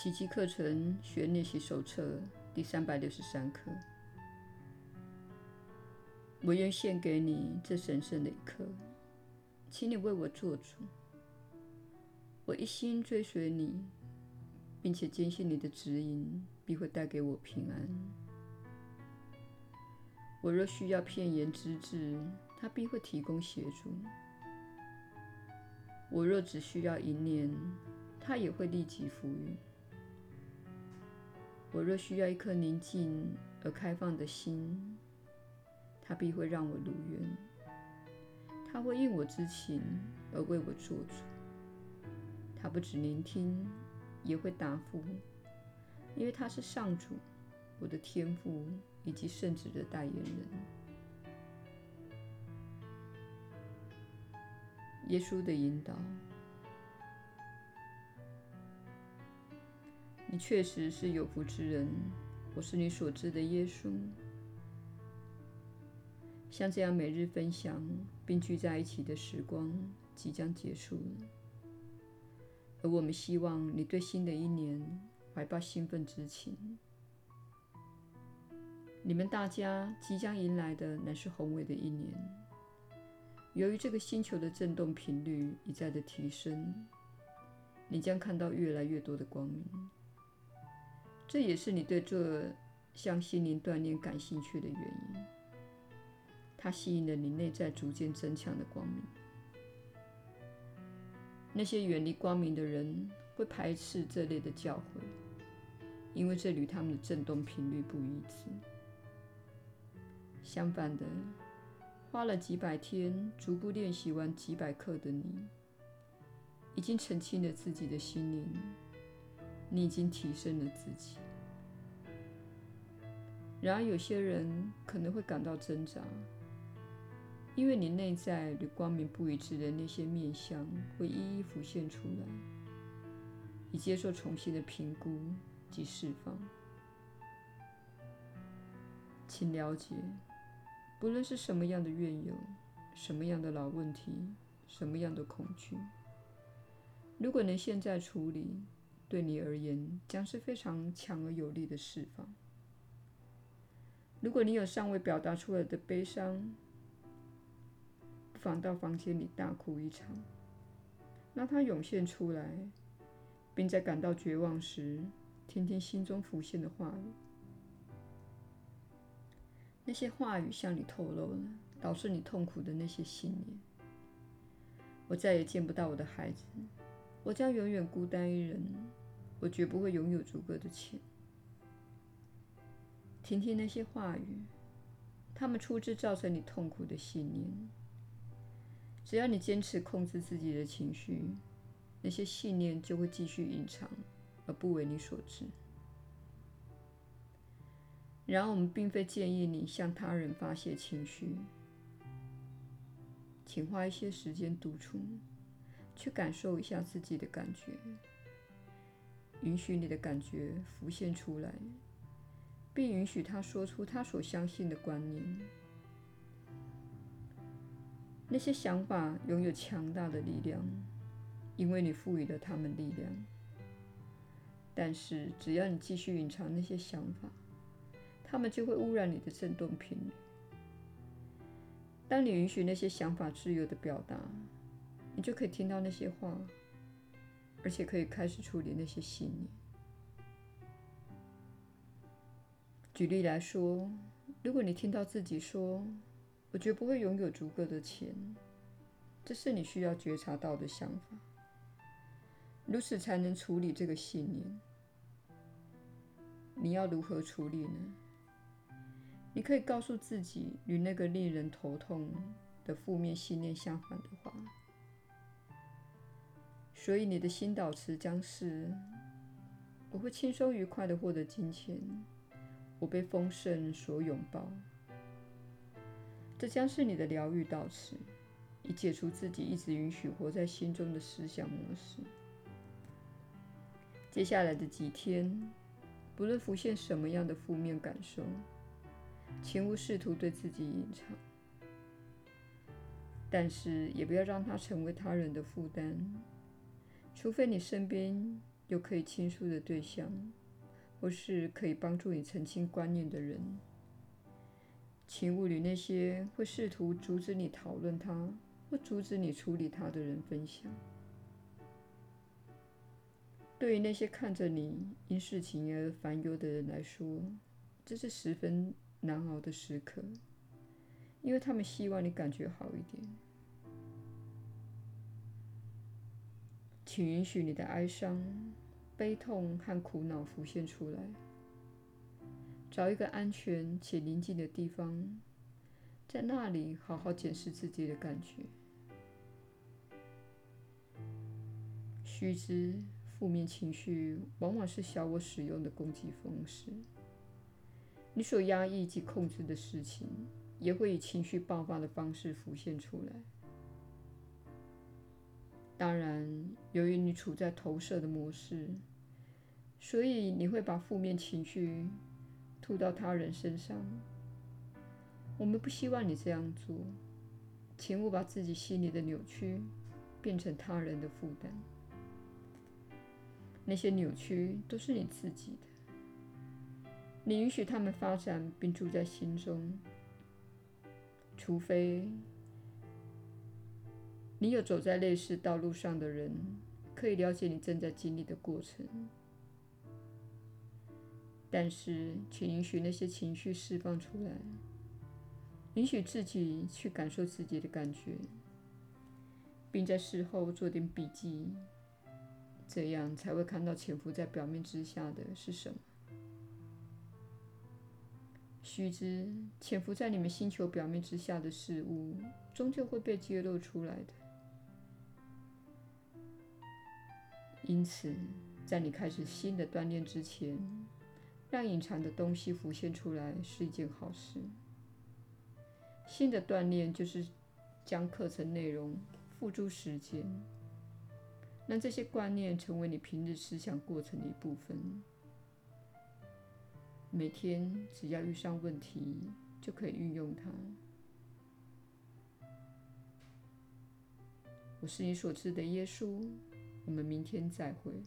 奇迹课程学练习手册第三百六十三课。我愿献给你这神圣的一刻，请你为我做主。我一心追随你，并且坚信你的指引必会带给我平安。我若需要片言之智，他必会提供协助；我若只需要一念，他也会立即赋予。我若需要一颗宁静而开放的心，他必会让我如愿。他会应我之情而为我做主。他不只聆听，也会答复，因为他是上主，我的天父以及圣子的代言人。耶稣的引导。确实是有福之人，我是你所知的耶稣。像这样每日分享并聚在一起的时光即将结束，而我们希望你对新的一年怀抱兴奋之情。你们大家即将迎来的乃是宏伟的一年。由于这个星球的振动频率一再的提升，你将看到越来越多的光明。这也是你对这项心灵锻炼感兴趣的原因。它吸引了你内在逐渐增强的光明。那些远离光明的人会排斥这类的教诲，因为这与他们的振动频率不一致。相反的，花了几百天逐步练习完几百课的你，已经澄清了自己的心灵。你已经提升了自己。然而，有些人可能会感到挣扎，因为你内在与光明不一致的那些面向会一一浮现出来，以接受重新的评估及释放。请了解，不论是什么样的怨尤、什么样的老问题、什么样的恐惧，如果能现在处理，对你而言，将是非常强而有力的释放。如果你有尚未表达出来的悲伤，不妨到房间里大哭一场，让它涌现出来，并在感到绝望时，听听心中浮现的话语。那些话语向你透露了导致你痛苦的那些信念。我再也见不到我的孩子，我将永远孤单一人。我绝不会拥有足够的钱。听听那些话语，他们出自造成你痛苦的信念。只要你坚持控制自己的情绪，那些信念就会继续隐藏而不为你所知。然而，我们并非建议你向他人发泄情绪，请花一些时间独处，去感受一下自己的感觉。允许你的感觉浮现出来，并允许他说出他所相信的观念。那些想法拥有强大的力量，因为你赋予了他们力量。但是，只要你继续隐藏那些想法，他们就会污染你的振动频率。当你允许那些想法自由的表达，你就可以听到那些话。而且可以开始处理那些信念。举例来说，如果你听到自己说“我绝不会拥有足够的钱”，这是你需要觉察到的想法。如此才能处理这个信念。你要如何处理呢？你可以告诉自己与那个令人头痛的负面信念相反的话。所以，你的新导词将是：“我会轻松愉快地获得金钱，我被丰盛所拥抱。”这将是你的疗愈导词，以解除自己一直允许活在心中的思想模式。接下来的几天，不论浮现什么样的负面感受，请勿试图对自己隐藏，但是也不要让它成为他人的负担。除非你身边有可以倾诉的对象，或是可以帮助你澄清观念的人。请勿与那些会试图阻止你讨论它或阻止你处理它的人分享。对于那些看着你因事情而烦忧的人来说，这是十分难熬的时刻，因为他们希望你感觉好一点。请允许你的哀伤、悲痛和苦恼浮现出来。找一个安全且宁静的地方，在那里好好检视自己的感觉。须知，负面情绪往往是小我使用的攻击方式。你所压抑及控制的事情，也会以情绪爆发的方式浮现出来。当然，由于你处在投射的模式，所以你会把负面情绪。吐到他人身上，我们不希望你这样做。请勿把自己心里的扭曲变成他人的负担。那些扭曲都是你自己的，你允许他们发展并住在心中，除非你有走在类似道路上的人，可以了解你正在经历的过程。但是，请允许那些情绪释放出来，允许自己去感受自己的感觉，并在事后做点笔记，这样才会看到潜伏在表面之下的是什么。须知，潜伏在你们星球表面之下的事物，终究会被揭露出来的。因此，在你开始新的锻炼之前，让隐藏的东西浮现出来是一件好事。新的锻炼就是将课程内容付诸实践，让这些观念成为你平日思想过程的一部分。每天只要遇上问题，就可以运用它。我是你所知的耶稣。我们明天再会。